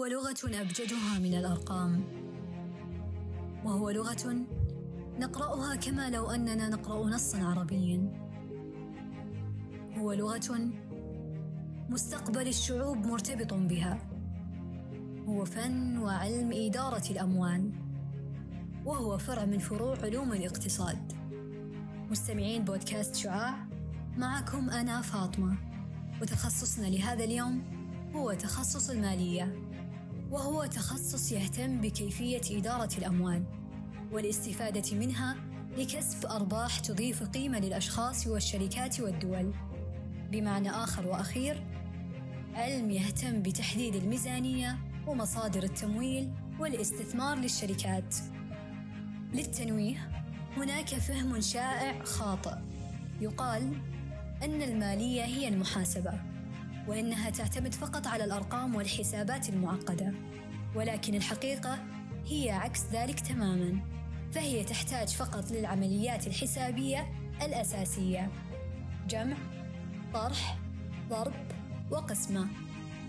هو لغة أبجدها من الأرقام. وهو لغة نقرأها كما لو أننا نقرأ نصا عربيا. هو لغة مستقبل الشعوب مرتبط بها. هو فن وعلم إدارة الأموال. وهو فرع من فروع علوم الاقتصاد. مستمعين بودكاست شعاع معكم أنا فاطمة. وتخصصنا لهذا اليوم هو تخصص المالية. وهو تخصص يهتم بكيفية إدارة الأموال والاستفادة منها لكسب أرباح تضيف قيمة للأشخاص والشركات والدول. بمعنى آخر وأخير علم يهتم بتحديد الميزانية ومصادر التمويل والاستثمار للشركات. للتنويه هناك فهم شائع خاطئ. يقال أن المالية هي المحاسبة. وإنها تعتمد فقط على الأرقام والحسابات المعقدة. ولكن الحقيقة هي عكس ذلك تماما. فهي تحتاج فقط للعمليات الحسابية الأساسية. جمع طرح ضرب وقسمة.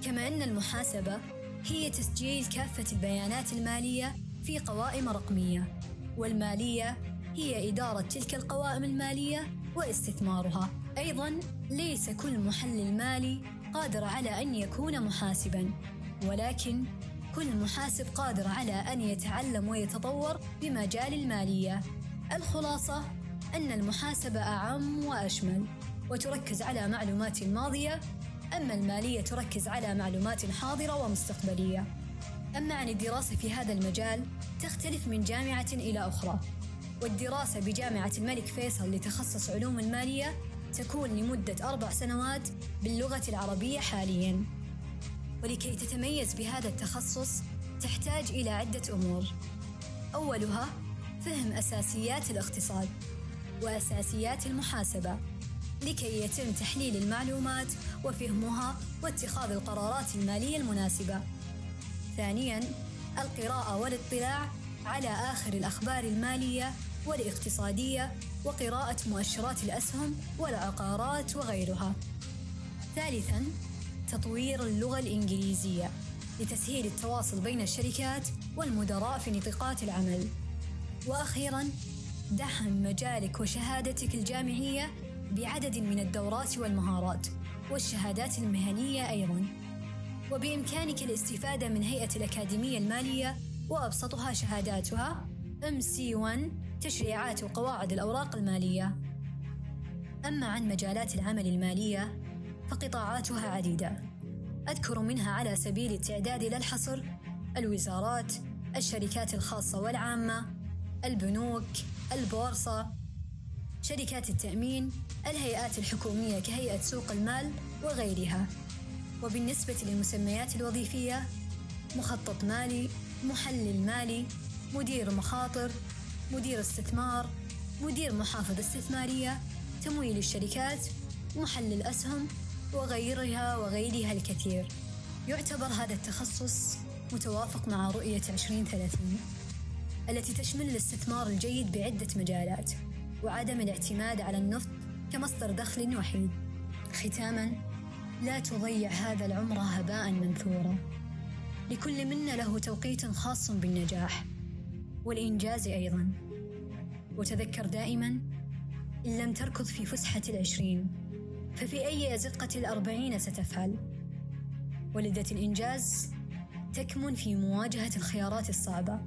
كما أن المحاسبة هي تسجيل كافة البيانات المالية في قوائم رقمية. والمالية هي إدارة تلك القوائم المالية واستثمارها. أيضا ليس كل محلل مالي قادر على أن يكون محاسبا. ولكن كل محاسب قادر على أن يتعلم ويتطور بمجال المالية. الخلاصة أن المحاسبة أعم وأشمل. وتركز على معلومات ماضية. أما المالية تركز على معلومات حاضرة ومستقبلية. أما عن الدراسة في هذا المجال تختلف من جامعة إلى أخرى. والدراسة بجامعة الملك فيصل لتخصص علوم الماليه تكون لمدة أربع سنوات باللغة العربية حاليا. ولكي تتميز بهذا التخصص تحتاج إلى عدة أمور. أولها فهم أساسيات الاقتصاد وأساسيات المحاسبة. لكي يتم تحليل المعلومات وفهمها واتخاذ القرارات المالية المناسبة. ثانياً القراءة والاطلاع على آخر الأخبار المالية والاقتصادية وقراءة مؤشرات الأسهم والعقارات وغيرها. ثالثاً تطوير اللغة الإنجليزية لتسهيل التواصل بين الشركات والمدراء في نطاقات العمل. وأخيراً دعم مجالك وشهادتك الجامعية بعدد من الدورات والمهارات والشهادات المهنية أيضاً. وبإمكانك الاستفادة من هيئة الأكاديمية المالية وأبسطها شهاداتها MC1 تشريعات وقواعد الأوراق المالية. أما عن مجالات العمل المالية فقطاعاتها عديدة أذكر منها على سبيل التعداد لا الحصر الوزارات الشركات الخاصة والعامة البنوك البورصة شركات التأمين الهيئات الحكومية كهيئة سوق المال وغيرها وبالنسبة للمسميات الوظيفية مخطط مالي محلل مالي مدير مخاطر مدير استثمار مدير محافظة استثمارية تمويل الشركات محلل أسهم وغيرها وغيرها الكثير. يعتبر هذا التخصص متوافق مع رؤية 2030 التي تشمل الاستثمار الجيد بعدة مجالات وعدم الاعتماد على النفط كمصدر دخل وحيد. ختاما لا تضيع هذا العمر هباء منثورا. لكل منا له توقيت خاص بالنجاح. والإنجاز أيضا. وتذكر دائما إن لم تركض في فسحة العشرين ففي أي أزقة الأربعين ستفعل. ولدة الإنجاز تكمن في مواجهة الخيارات الصعبة.